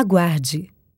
Aguarde.